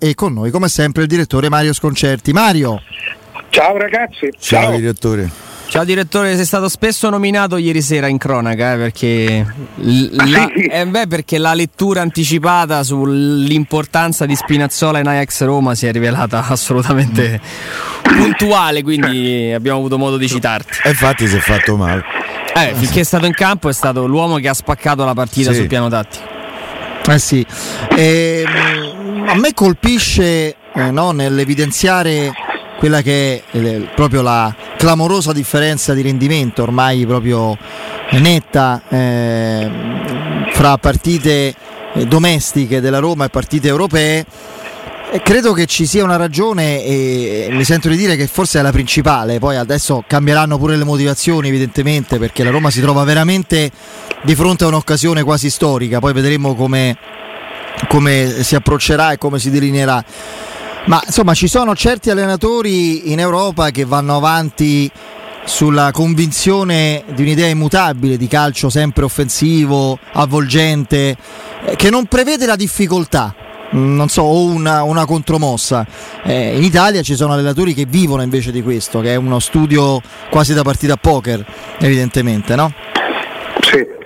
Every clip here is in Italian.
e con noi come sempre il direttore Mario Sconcerti. Mario. Ciao ragazzi. Ciao, Ciao. direttore. Ciao direttore, sei stato spesso nominato ieri sera in cronaca eh, perché, la, eh beh, perché, la, lettura anticipata sull'importanza di Spinazzola in Ajax Roma si è rivelata assolutamente puntuale, quindi abbiamo avuto modo di citarti. E infatti si è fatto male. Eh, finché è stato in campo è stato l'uomo che ha spaccato la partita sì. sul piano tattico. Eh sì. Ehm, a me colpisce eh, no, nell'evidenziare quella che è eh, proprio la clamorosa differenza di rendimento ormai proprio netta eh, fra partite eh, domestiche della Roma e partite europee. Credo che ci sia una ragione e mi sento di dire che forse è la principale, poi adesso cambieranno pure le motivazioni evidentemente perché la Roma si trova veramente di fronte a un'occasione quasi storica, poi vedremo come, come si approccerà e come si delineerà. Ma insomma ci sono certi allenatori in Europa che vanno avanti sulla convinzione di un'idea immutabile di calcio sempre offensivo, avvolgente, eh, che non prevede la difficoltà non so, o una, una contromossa. Eh, in Italia ci sono allenatori che vivono invece di questo, che è uno studio quasi da partita a poker, evidentemente, no? Sì.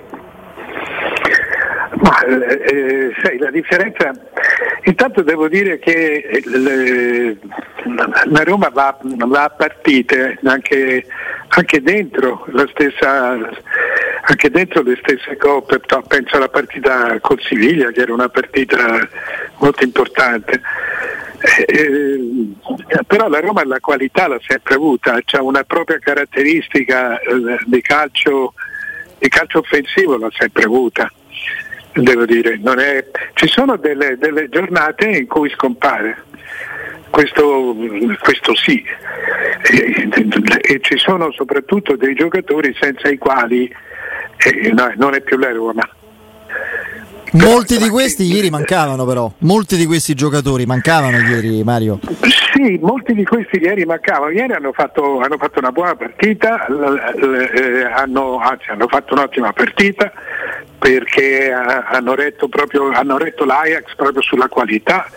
Ma eh, sai, la differenza, intanto devo dire che le, la Roma va, va, a partite anche, anche dentro stessa anche dentro le stesse coppe, penso alla partita con Siviglia che era una partita molto importante. Eh, eh, però la Roma la qualità l'ha sempre avuta, ha una propria caratteristica eh, di, calcio, di calcio offensivo, l'ha sempre avuta. Devo dire, è... ci sono delle, delle, giornate in cui scompare, questo, questo sì, e, e, ci sono soprattutto dei giocatori senza i quali eh, no, non è più la Roma. Molti di questi ieri mancavano però, molti di questi giocatori mancavano ieri Mario. Sì, molti di questi ieri mancavano, ieri hanno fatto, hanno fatto una buona partita, eh, hanno, anzi hanno fatto un'ottima partita perché hanno retto, proprio, hanno retto l'Ajax proprio sulla qualità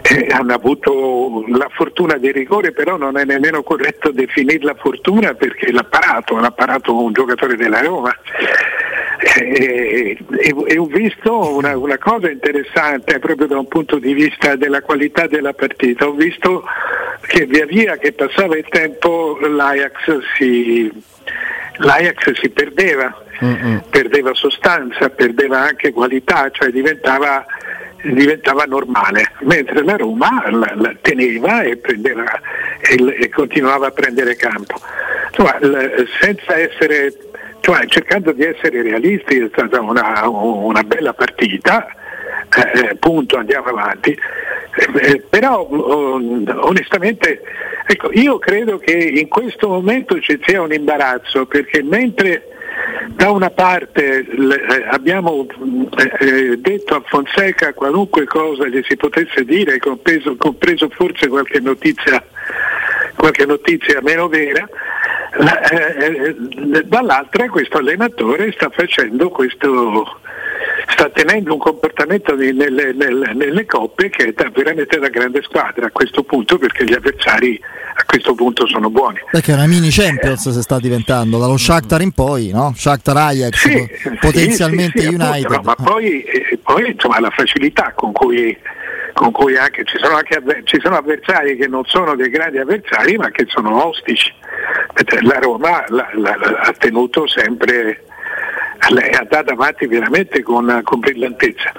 eh, hanno avuto la fortuna dei rigori, però non è nemmeno corretto definirla fortuna perché l'ha parato, l'ha parato un giocatore della Roma. E, e, e ho visto una, una, cosa interessante proprio da un punto di vista della qualità della partita, ho visto che via via che passava il tempo l'Ajax si, l'Ajax si perdeva, mm-hmm. perdeva sostanza, perdeva anche qualità, cioè diventava diventava normale, mentre la Roma la, la teneva e, prendeva, e, e, continuava a prendere campo. Insomma, l, senza essere, cioè, cercando di essere realisti è stata una, una bella partita, eh, eh punto, andiamo avanti. Eh, eh però onestamente ecco, io credo che in questo momento ci sia un imbarazzo perché mentre da una parte eh, abbiamo eh, detto a Fonseca qualunque cosa gli si potesse dire, compreso, compreso forse qualche notizia, qualche notizia meno vera, dall'altra questo allenatore sta facendo questo, sta tenendo un comportamento di, nelle, nelle, nelle, coppe che è da, veramente da grande squadra a questo punto perché gli avversari a questo punto sono buoni. Perché è una mini Champions eh. si sta diventando, dallo Shakhtar in poi, no? Shakhtar Ajax, sì, potenzialmente sì, sì, United. Appunto, no, ma poi, eh, poi insomma, la facilità con cui con cui anche ci, sono anche ci sono avversari che non sono dei grandi avversari ma che sono ostici. La Roma la, la, la, ha tenuto sempre ha dato avanti veramente con, con brillantezza.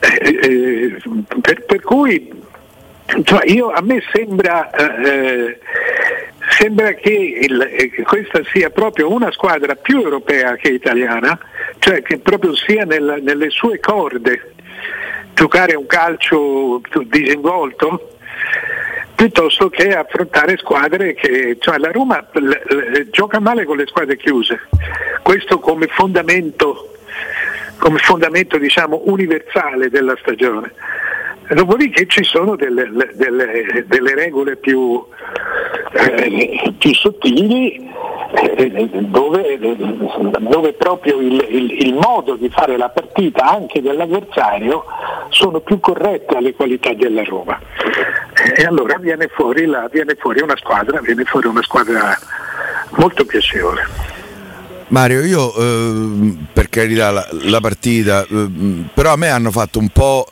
Eh, eh, per, per, cui cioè io, a me sembra, eh, sembra che il, eh, questa sia proprio una squadra più europea che italiana, cioè che proprio sia nel, nelle sue corde giocare un calcio disinvolto piuttosto che affrontare squadre che, cioè la Roma l, l, gioca male con le squadre chiuse, questo come fondamento, come fondamento diciamo, universale della stagione. Dopodiché ci sono delle, delle, delle regole più, eh, più sottili eh, dove, dove, proprio il, il, il, modo di fare la partita anche dell'avversario sono più corrette alle qualità della Roma. E allora viene fuori, la, viene fuori una squadra, viene fuori una squadra molto piacevole. Mario, io eh, per carità la, la partita, eh, però a me hanno fatto un po'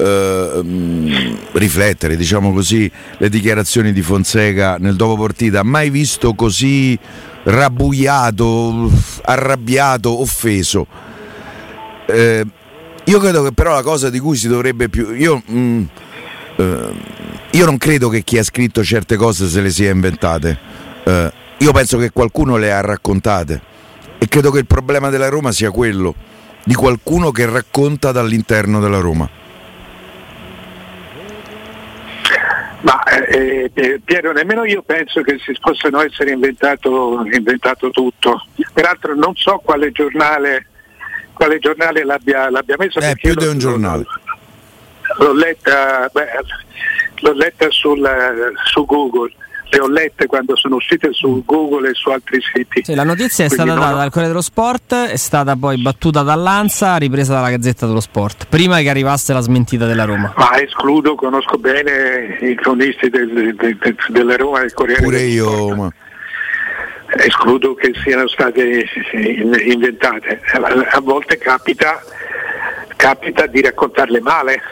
eh, riflettere, diciamo così, le dichiarazioni di Fonseca nel dopo partita. Mai visto così rabbuiato, arrabbiato, offeso. Eh, io credo che però la cosa di cui si dovrebbe più... Io, mh, mm, eh, io non credo che chi ha scritto certe cose se le sia inventate. Eh, io penso che qualcuno le ha raccontate e credo che il problema della Roma sia quello di qualcuno che racconta dall'interno della Roma. Ma eh, eh, Piero, nemmeno io penso che si possano essere inventato, inventato tutto. Peraltro non so quale giornale, quale giornale l'abbia, l'abbia messo. Eh, più di un giornale. L'ho letta, beh, l'ho letta sul, su Google le ho lette quando sono uscite su Google e su altri siti. Sì, la notizia è Quindi stata data dal Corriere dello Sport, è stata poi battuta dall'Ansa, ripresa dalla Gazzetta dello Sport, prima che arrivasse la smentita della Roma. Ma escludo, conosco bene i cronisti del, del, del, della Roma e del Corriere Pure dello io, Sport. Ma... Escludo che siano state inventate. A volte capita, capita di raccontarle male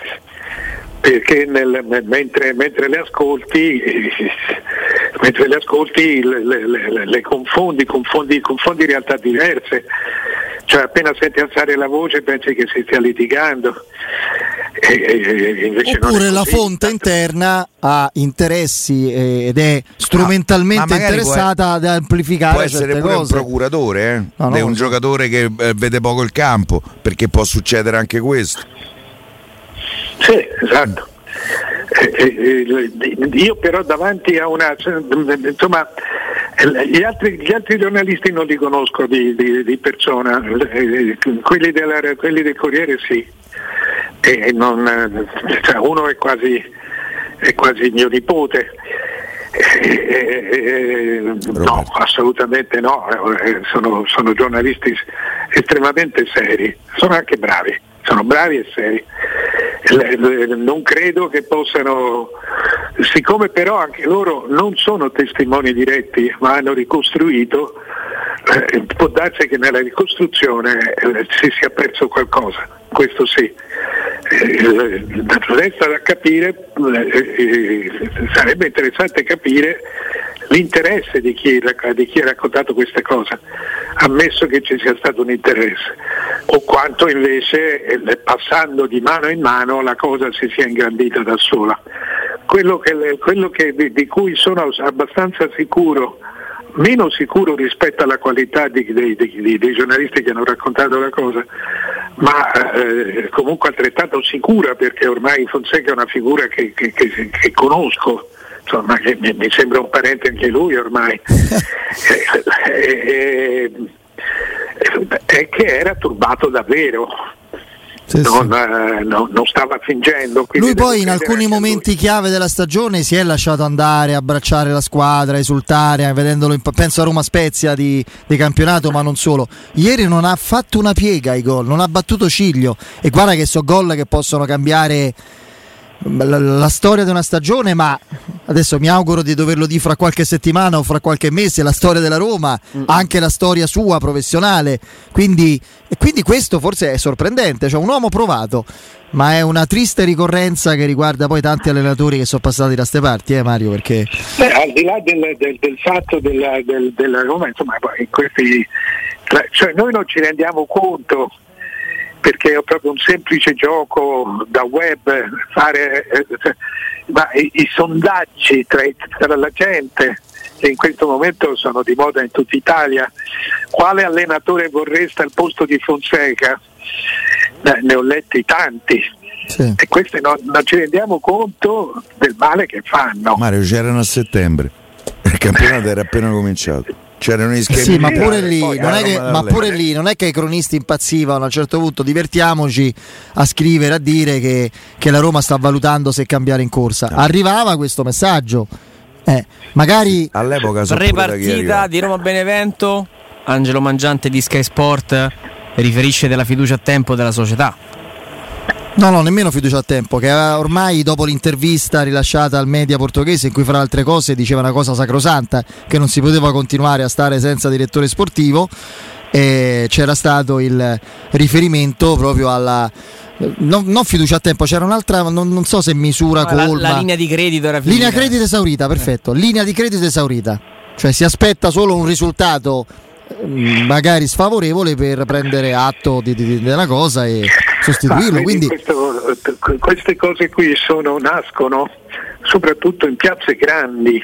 perché nel, mentre, mentre, le ascolti, mentre le, ascolti le, le, le confondi, confondi, confondi realtà diverse cioè appena senti alzare la voce pensi che si stia litigando. E, e, Oppure la fonte interna ha interessi ed è strumentalmente ah, interessata può, ad amplificare può essere pure cose. un procuratore, eh? no, no, è un so. giocatore che eh, vede poco il campo, perché può succedere anche questo. Sì, esatto. Eh, eh, eh, io però davanti a una insomma gli altri, gli altri giornalisti non li conosco di, di, di persona. Quelli, della, quelli, del Corriere sì. Non, cioè uno è quasi, è quasi mio nipote. Eh, no, assolutamente no, sono, sono giornalisti estremamente seri, sono anche bravi sono bravi e seri. Non credo che possano, siccome però anche loro non sono testimoni diretti ma hanno ricostruito, eh, può darsi che nella ricostruzione eh, si sia perso qualcosa, questo sì. Eh, resta da capire, sarebbe interessante capire l'interesse di chi, di chi, ha raccontato queste cose, ammesso che ci sia stato un interesse, o quanto invece eh, passando di mano in mano la cosa si sia ingrandita da sola. Quello, che, quello che, di, cui sono abbastanza sicuro, meno sicuro rispetto alla qualità di, dei, giornalisti che hanno raccontato la cosa, ma eh, comunque altrettanto sicura perché ormai Fonseca è una figura che, che, che conosco insomma, che mi, mi, sembra un parente anche lui ormai, è eh, eh, eh, che era turbato davvero. Sì, non, sì. Eh, no, non, stava fingendo. Lui poi in alcuni momenti lui. chiave della stagione si è lasciato andare, abbracciare la squadra, esultare, vedendolo in, penso a Roma Spezia di, di, campionato, ma non solo. Ieri non ha fatto una piega ai gol, non ha battuto ciglio e guarda che so gol che possono cambiare la, la, storia di una stagione, ma adesso mi auguro di doverlo dire fra qualche settimana o fra qualche mese, la storia della Roma, mm. anche la storia sua professionale. Quindi, e quindi questo forse è sorprendente, cioè un uomo provato, ma è una triste ricorrenza che riguarda poi tanti allenatori che sono passati da queste parti, eh Mario? Perché... Beh, al di là del, del, del fatto della, del, della Roma, insomma, questi, cioè noi non ci rendiamo conto perché è proprio un semplice gioco da web, fare eh, ma i, i sondaggi tra, tra, la gente che in questo momento sono di moda in tutta Italia, quale allenatore vorreste al posto di Fonseca? Eh, ne ho letti tanti. Sì. E questi non, non ci rendiamo conto del male che fanno. Mario c'erano a settembre, il campionato era appena cominciato. C'erano gli schemi. Sì, ma pure, lì, non è che, ma pure lì non è che i cronisti impazzivano a un certo punto. Divertiamoci a scrivere, a dire che, che la Roma sta valutando se cambiare in corsa. Arrivava questo messaggio Eh, magari all'epoca so Prepartita di Roma Benevento, Angelo Mangiante di Sky Sport riferisce della fiducia a tempo della società. No, no, nemmeno fiducia a tempo, che ormai dopo l'intervista rilasciata al media portoghese in cui fra altre cose diceva una cosa sacrosanta, che non si poteva continuare a stare senza direttore sportivo, e c'era stato il riferimento proprio alla... Non, non fiducia a tempo, c'era un'altra, non, non so se misura No, la, colma. la linea di credito era finita. Linea credito esaurita, perfetto. Linea di credito esaurita. Cioè si aspetta solo un risultato magari sfavorevole per prendere atto di, di- della cosa e sostituirlo. Quindi questo- queste cose qui sono, nascono soprattutto in piazze grandi,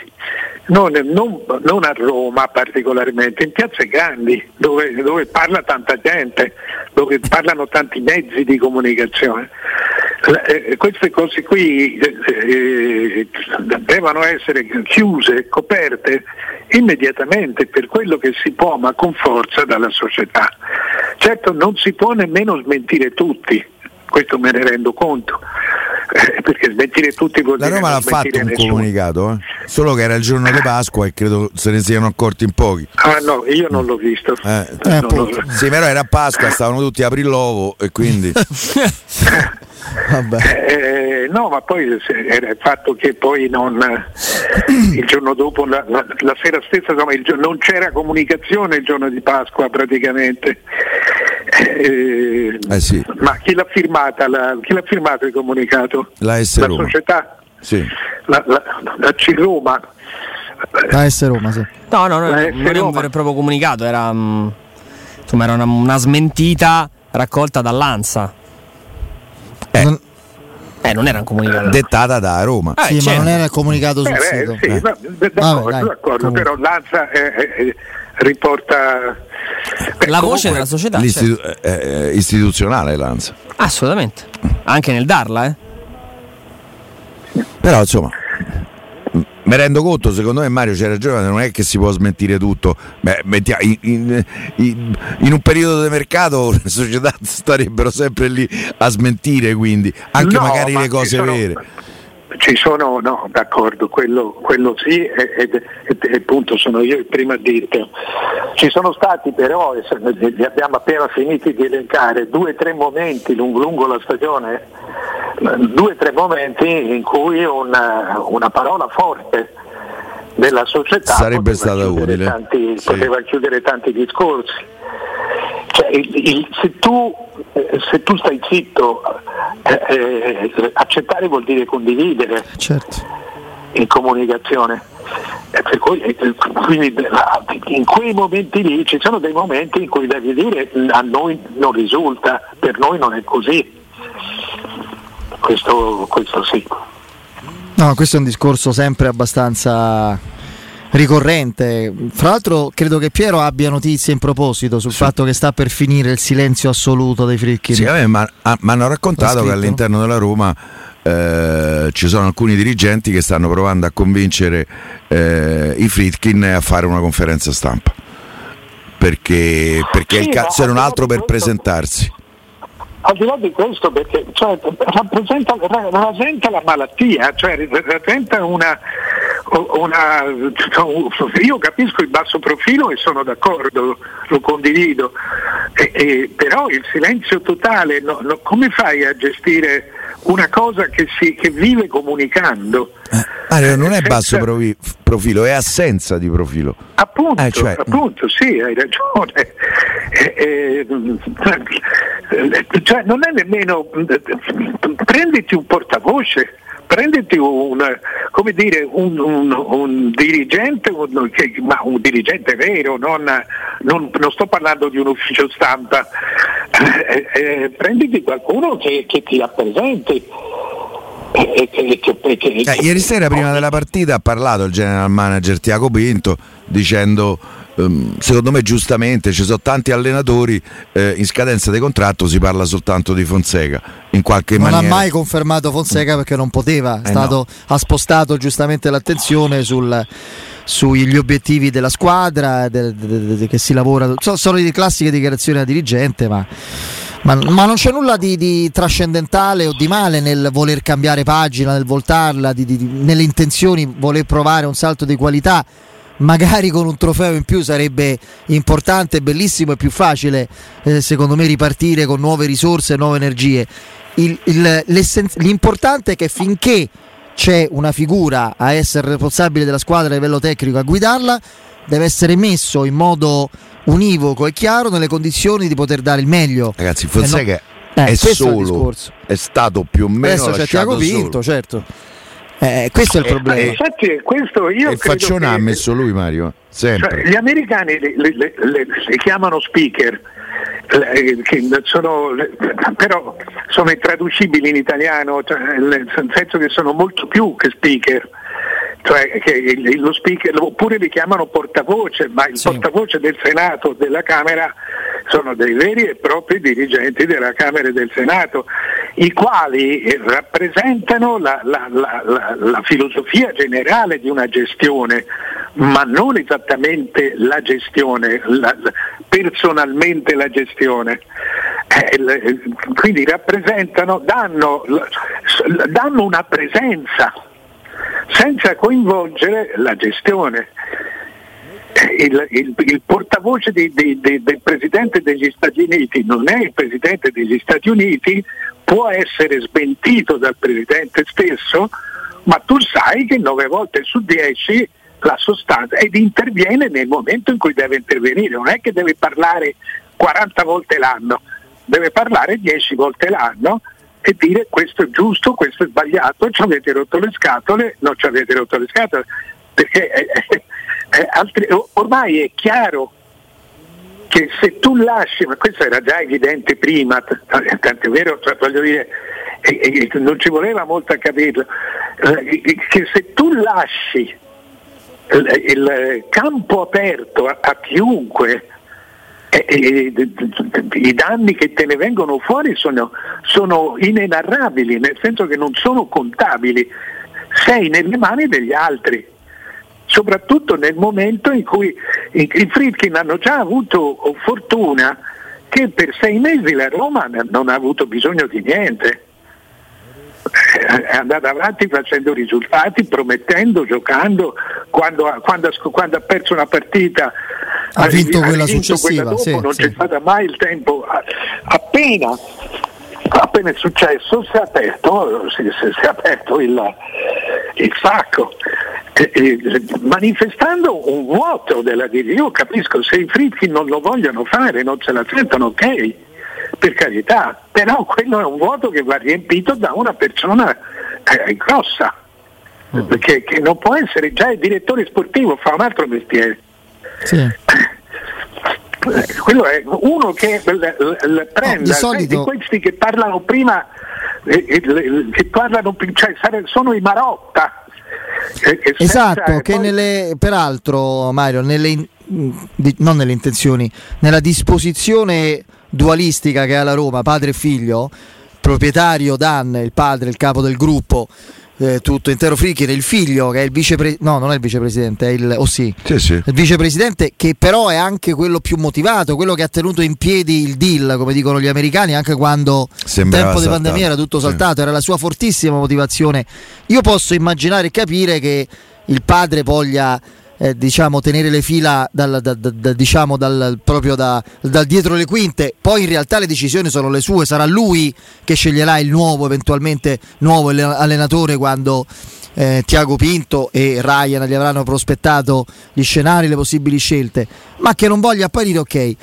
non, non- non a Roma particolarmente, in piazze grandi dove, dove parla tanta gente, dove parlano tanti mezzi di comunicazione. La- eh, queste cose qui eh, eh, devono essere chiuse, coperte immediatamente per quello che si può, ma con forza dalla società. Certo non si può nemmeno smentire tutti, questo me ne rendo conto, eh, perché smentire tutti vuol La dire Roma non l'ha fatto un nessuno. comunicato, eh? solo che era il giorno di Pasqua e credo se ne siano accorti in pochi. Ah no, io non l'ho visto. Eh. Eh, Non l'ho-. Sì, però era Pasqua, stavano tutti a aprire l'uovo e quindi. Eh, no, ma poi era il fatto che poi non, il giorno dopo, la, la- la sera stessa, insomma, il non c'era comunicazione il giorno di Pasqua praticamente. Eh, Eh sì. Ma chi l'ha firmata? la- chi l'ha firmato il comunicato? La S La Roma. società? Sì. La, la, la C Roma? La S Roma, sì. No, no, no, La non era un vero e proprio comunicato, era, mm, insomma, era una, una smentita raccolta dall'Ansa. Eh. Non- Eh, non era un comunicato. Dettata da Roma. Eh, sì, certo. ma non era comunicato sul Eh, sito. sì, Eh. va- d'accordo, Vabbè, d'accordo, però l'Anza eh, eh, riporta... Beh, La voce della società. L'istitu- certo. eh, eh, istituzionale l'Anza. Assolutamente. Anche nel darla, eh. Però insomma, mi rendo conto, secondo me Mario c'è ragione, non è che si può smentire tutto. Beh, mettia- in, in- in- un periodo di mercato le società starebbero sempre lì a smentire, quindi anche No, magari ma le cose sono- vere. Ci sono, no, d'accordo, quello, quello sì, e, appunto sono io il primo a dirtelo. Ci sono stati però, li abbiamo appena finiti di elencare, due o tre momenti lungo, lungo la stagione, due o tre momenti in cui una, una parola forte della società Sarebbe poteva stata chiudere utile. tanti- Sì. poteva chiudere tanti discorsi. Cioè, il- il- se, tu, se tu stai zitto, eh, eh, accettare vuol dire condividere Certo. in comunicazione. Eh, cui, quindi, in quei momenti lì ci sono dei momenti in cui devi dire a noi non risulta, per noi non è così. Questo, questo sì. No, questo è un discorso sempre abbastanza ricorrente. Fra l'altro credo che Piero abbia notizie in proposito sul fatto che sta per finire il silenzio assoluto dei Fricchi. Sì, ma- ah, mi hanno raccontato che all'interno della Roma eh, ci sono alcuni dirigenti che stanno provando a convincere eh, i Fritkin a fare una conferenza stampa. Perché, perché Sì, il cazzo era un ma- altro per presentarsi. Al di là di questo, perché cioè, rappresenta, rappresenta la malattia, cioè rappresenta una, una- Io capisco il basso profilo e sono d'accordo, lo condivido, E- e- però il silenzio totale, no- no, come fai a gestire una cosa che, si, che vive comunicando? Mario, non è Senza- basso provi- profilo, è assenza di profilo. Appunto, Eh, cioè- appunto, sì, hai ragione. Eh, eh, cioè, non è nemmeno prenditi un portavoce, prenditi un, dire, un, un- un dirigente, ma un dirigente vero, non, non- non sto parlando di un ufficio stampa, Eh, eh, prenditi qualcuno che, che ti rappresenti. Eh, ieri sera prima della partita ha parlato il general manager Tiago Pinto dicendo secondo me giustamente ci sono tanti allenatori eh, in scadenza di contratto si parla soltanto di Fonseca. In qualche Non maniera ha mai confermato Fonseca perché non poteva, è Eh, stato- ha spostato giustamente l'attenzione sul- sugli obiettivi della squadra, de- de- de- che si lavora, so- sono le classiche dichiarazioni da dirigente, ma Ma, ma, non c'è nulla di, di, trascendentale o di male nel voler cambiare pagina, nel voltarla, di, di, nelle intenzioni, voler provare un salto di qualità. Magari con un trofeo in più sarebbe importante, bellissimo e più facile, eh, secondo me, ripartire con nuove risorse nuove energie. Il, il, l'importante è che finché c'è una figura a essere responsabile della squadra a livello tecnico, a guidarla, deve essere messo in modo univoco e chiaro nelle condizioni di poter dare il meglio. Ragazzi, Fonseca eh, è solo, è, è, stato più o meno Adesso c'è Tiago Pinto, certo. Eh, questo è il problema. Eh, infatti, questo io e Faccione ha messo lui, Mario. Sempre. Cioè, gli americani le, le, le, le, chiamano speaker, che sono, però sono intraducibili in italiano, cioè, nel senso che sono molto più che speaker cioè che lo speaker, oppure li chiamano portavoce, ma il sì. portavoce del Senato o della Camera sono dei veri e propri dirigenti della Camera e del Senato, i quali eh, rappresentano la, la, la, la filosofia generale di una gestione, ma non esattamente la gestione, personalmente la gestione. Eh, quindi rappresentano, danno, danno una presenza senza coinvolgere la gestione. Il, il, il portavoce di, di, di, del Presidente degli Stati Uniti non è il Presidente degli Stati Uniti, può essere smentito dal Presidente stesso, ma tu sai che nove volte su dieci la sostanza ed interviene nel momento in cui deve intervenire, non è che deve parlare 40 volte l'anno, deve parlare 10 volte l'anno e dire questo è giusto, questo è sbagliato, ci avete rotto le scatole, non ci avete rotto le scatole, perché eh, eh, altri, ormai è chiaro che se tu lasci, ma questo era già evidente prima, tanto è vero, cioè, voglio dire, eh, non ci voleva molto a capirlo, eh, che se tu lasci il, il campo aperto a, a chiunque e, e, i danni che te ne vengono fuori sono, sono inenarrabili, nel senso che non sono contabili, sei nelle mani degli altri soprattutto nel momento in cui i, i Fritkin hanno già avuto fortuna che per sei mesi la Roma non ha avuto bisogno di niente. È andata avanti facendo risultati, promettendo, giocando, quando, quando, quando ha perso una partita ha vinto quella successiva. Quella sì, non sì. c'è stato mai il tempo. Appena, appena è successo si è aperto, si, si è aperto il, il sacco. E, e, manifestando un vuoto della dirigenza. Io capisco se i fritti non lo vogliono fare, non se la sentono, ok, per carità, però quello è un vuoto che va riempito da una persona eh, grossa, mm. che non può essere già il direttore sportivo, fa un altro mestiere. Sì. Quello è uno che l- l- prende no, solito... questi che parlano prima, eh, eh, che parlano, cioè, sono i Marotta. Eh, esatto, che poi... nelle, peraltro Mario, nelle, non nelle intenzioni, nella disposizione dualistica che ha la Roma, padre e figlio, proprietario Dan, il padre, il capo del gruppo, eh, tutto intero Fricchi il figlio che è il vicepresidente, no non è il vicepresidente, è il, oh sì, sì, sì. il vicepresidente che però è anche quello più motivato, quello che ha tenuto in piedi il deal, come dicono gli americani, anche quando in tempo di pandemia era tutto saltato, sì. era la sua fortissima motivazione. Io posso immaginare e capire che il padre voglia eh, diciamo, tenere le fila dal, da, da, diciamo, dal, proprio da, dal dietro le quinte, poi in realtà le decisioni sono le sue, sarà lui che sceglierà il nuovo, eventualmente nuovo allenatore quando eh, Tiago Pinto e Ryan gli avranno prospettato gli scenari, le possibili scelte, ma che non voglia poi dire ok.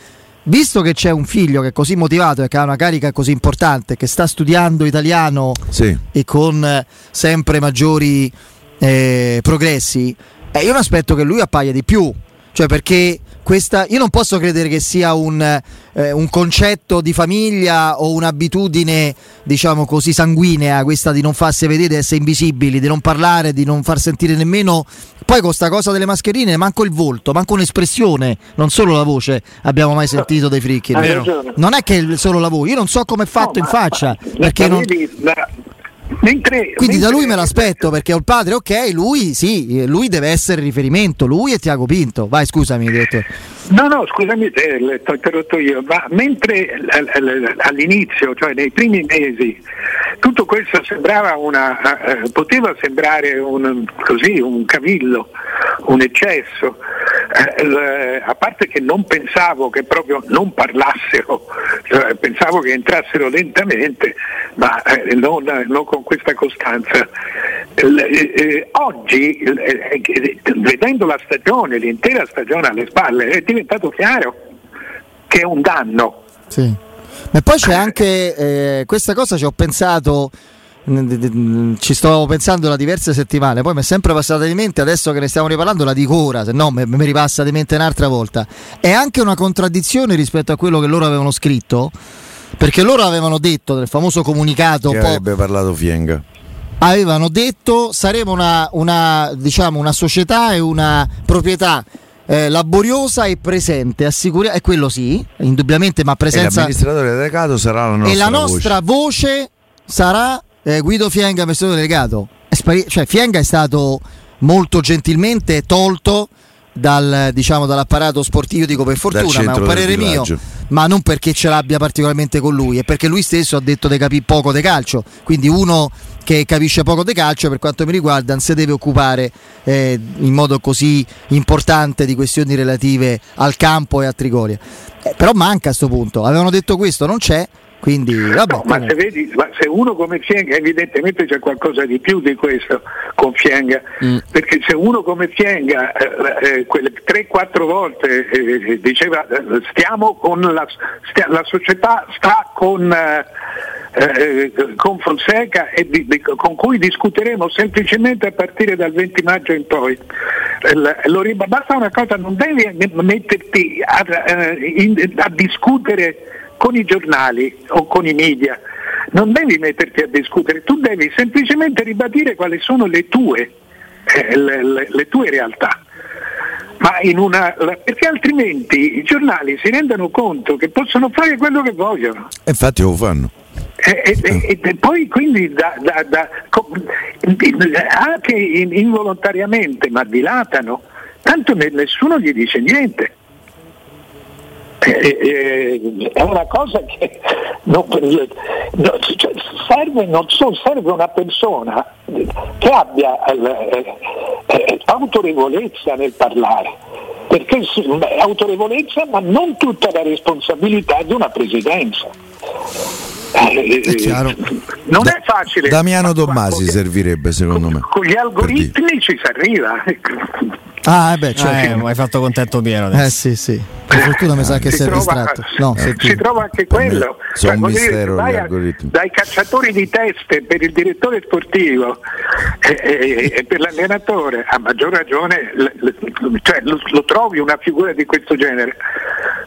Visto che c'è un figlio che è così motivato e che ha una carica così importante, che sta studiando italiano sì. e con eh, sempre maggiori eh, progressi, eh, io mi aspetto che lui appaia di più, cioè perché questa, io non posso credere che sia un, eh, un, concetto di famiglia o un'abitudine, diciamo così, sanguinea, questa di non farsi vedere, di essere invisibili, di non parlare, di non far sentire nemmeno. Poi con questa cosa delle mascherine, manco il volto, manco un'espressione, non solo la voce abbiamo mai sentito dai fricchi. Non è che solo la voce, io non so come è fatto no, in faccia. perché non... Vedi, la Mentre, Quindi mentre, da lui me l'aspetto perché ho il padre, ok, lui sì, lui deve essere riferimento, lui e Tiago Pinto. Vai, scusami, direttore. No, no, scusami te, ti ho interrotto io, ma mentre all'inizio, cioè nei primi mesi, tutto questo sembrava una, eh, poteva sembrare un, così, un cavillo, un eccesso, eh, a parte che non pensavo che proprio non parlassero, cioè, pensavo che entrassero lentamente, ma eh, non, non, con questa costanza. Eh, eh, oggi, eh, vedendo la stagione, l'intera stagione alle spalle, è diventato chiaro che è un danno. Sì. Ma poi c'è anche eh, questa cosa ci ho pensato ci sto pensando da diverse settimane, poi mi è sempre passata di mente, adesso che ne stiamo riparlando la dico ora, se no mi, mi ripassa di mente un'altra volta. È anche una contraddizione rispetto a quello che loro avevano scritto, perché loro avevano detto nel famoso comunicato... Che avrebbe parlato Fienga. Avevano detto saremo una, una, diciamo, una società e una proprietà eh, laboriosa e presente, assicura- e quello sì, indubbiamente, ma presenza... E l'amministratore delegato sarà la nostra E la nostra voce, voce sarà eh, Guido Fienga, amministratore delegato. Spari- cioè, Fienga è stato molto gentilmente tolto dal, diciamo, dall'apparato sportivo, dico per fortuna, ma è un parere mio, ma non perché ce l'abbia particolarmente con lui, è perché lui stesso ha detto di capire poco di calcio, quindi uno che capisce poco di calcio per quanto mi riguarda non si deve occupare eh, in modo così importante di questioni relative al campo e a Trigoria. Eh, però manca a questo punto, avevano detto questo, non c'è, quindi, vabbè, no, ma, se vedi, ma se uno come Fienga, evidentemente c'è qualcosa di più di questo con Fienga, mm. perché se uno come Fienga eh, eh, quelle 3-4 volte eh, diceva eh, stiamo con la, stia, la, società sta con, eh, eh, con Fonseca e di, di, con cui discuteremo semplicemente a partire dal 20 maggio in poi. Lo, basta una cosa, non devi metterti a, in, a discutere con i giornali o con i media. Non devi metterti a discutere, tu devi semplicemente ribadire quali sono le tue, eh, le, le, le tue realtà. Una, perché altrimenti i giornali si rendono conto che possono fare quello che vogliono. Infatti lo fanno. E, e, e, poi quindi da, da, da, anche involontariamente, ma dilatano, tanto nessuno gli dice niente. Eh, eh, è una cosa che non, no, cioè, serve, non so, serve una persona che abbia eh, eh autorevolezza nel parlare, perché autorevolezza ma non tutta la responsabilità di una presidenza. Eh, è non da, è facile. Damiano Tommasi servirebbe secondo me. Con gli algoritmi ci si arriva. Ah, eh beh, certo. Eh, hai fatto contento pieno adesso. Eh sì, sì. Per fortuna mi sa che si sei distratto. No, eh, si trova anche quello. Cioè, mistero dire, dai cacciatori di teste per il direttore sportivo e, e, e per l'allenatore, a maggior ragione cioè, lo, lo, trovi una figura di questo genere.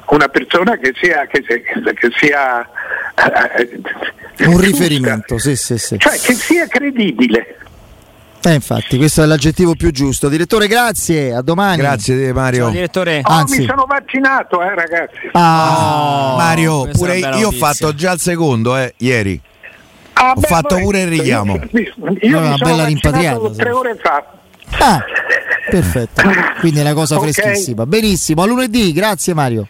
Una persona che sia, che sia, che sia eh, un riferimento, sì, sì, sì. Cioè che sia credibile. Eh, infatti, questo è l'aggettivo più giusto. Direttore, grazie, a domani. Grazie, Mario. Ciao, direttore. Oh, Anzi. mi sono vaccinato, eh, ragazzi. Ah, oh, Mario, pure io ho fatto già il secondo, eh, ieri. Ah, ho beh, fatto pure il richiamo. Io, io no, mi sono bella rimpatriata. Tre ore fa. Ah, perfetto. Quindi è una cosa okay. freschissima. Benissimo, a lunedì, grazie Mario.